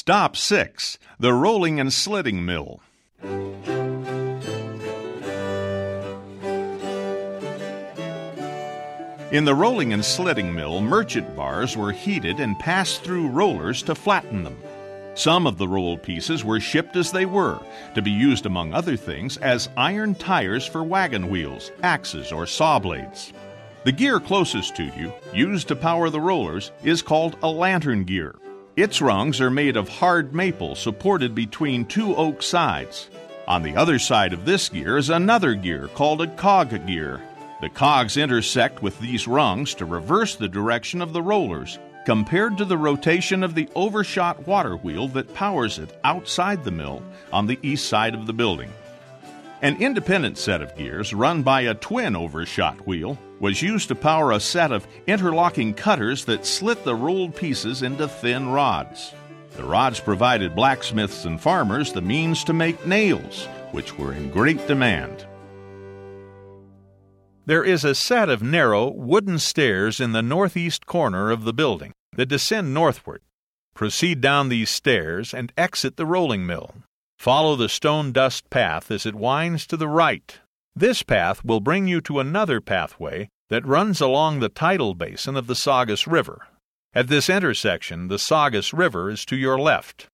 Stop 6. The Rolling and Slitting Mill. In the rolling and slitting mill, merchant bars were heated and passed through rollers to flatten them. Some of the rolled pieces were shipped as they were, to be used, among other things, as iron tires for wagon wheels, axes, or saw blades. The gear closest to you, used to power the rollers, is called a lantern gear. Its rungs are made of hard maple supported between two oak sides. On the other side of this gear is another gear called a cog gear. The cogs intersect with these rungs to reverse the direction of the rollers, compared to the rotation of the overshot water wheel that powers it outside the mill on the east side of the building. An independent set of gears, run by a twin overshot wheel, was used to power a set of interlocking cutters that slit the rolled pieces into thin rods. The rods provided blacksmiths and farmers the means to make nails, which were in great demand. There is a set of narrow wooden stairs in the northeast corner of the building that descend northward. Proceed down these stairs and exit the rolling mill. Follow the stone dust path as it winds to the right. This path will bring you to another pathway that runs along the tidal basin of the Saugus River. At this intersection, the Saugus River is to your left.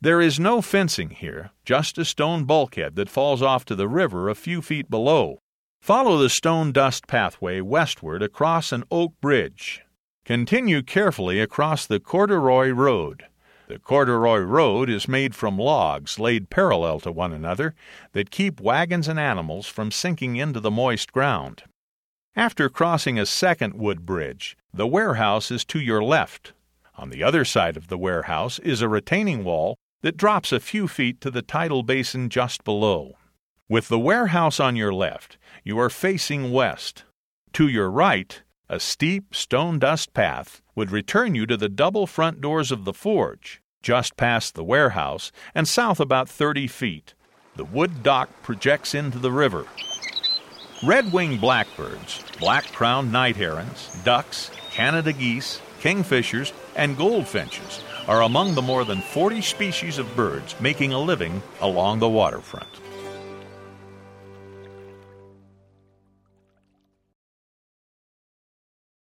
There is no fencing here, just a stone bulkhead that falls off to the river a few feet below. Follow the stone dust pathway westward across an oak bridge. Continue carefully across the Corduroy Road. The Corduroy Road is made from logs laid parallel to one another that keep wagons and animals from sinking into the moist ground. After crossing a second wood bridge, the warehouse is to your left. On the other side of the warehouse is a retaining wall that drops a few feet to the tidal basin just below. With the warehouse on your left, you are facing west. To your right, a steep stone dust path would return you to the double front doors of the forge, just past the warehouse and south about 30 feet. The wood dock projects into the river. Red winged blackbirds, black crowned night herons, ducks, Canada geese, kingfishers, and goldfinches are among the more than 40 species of birds making a living along the waterfront.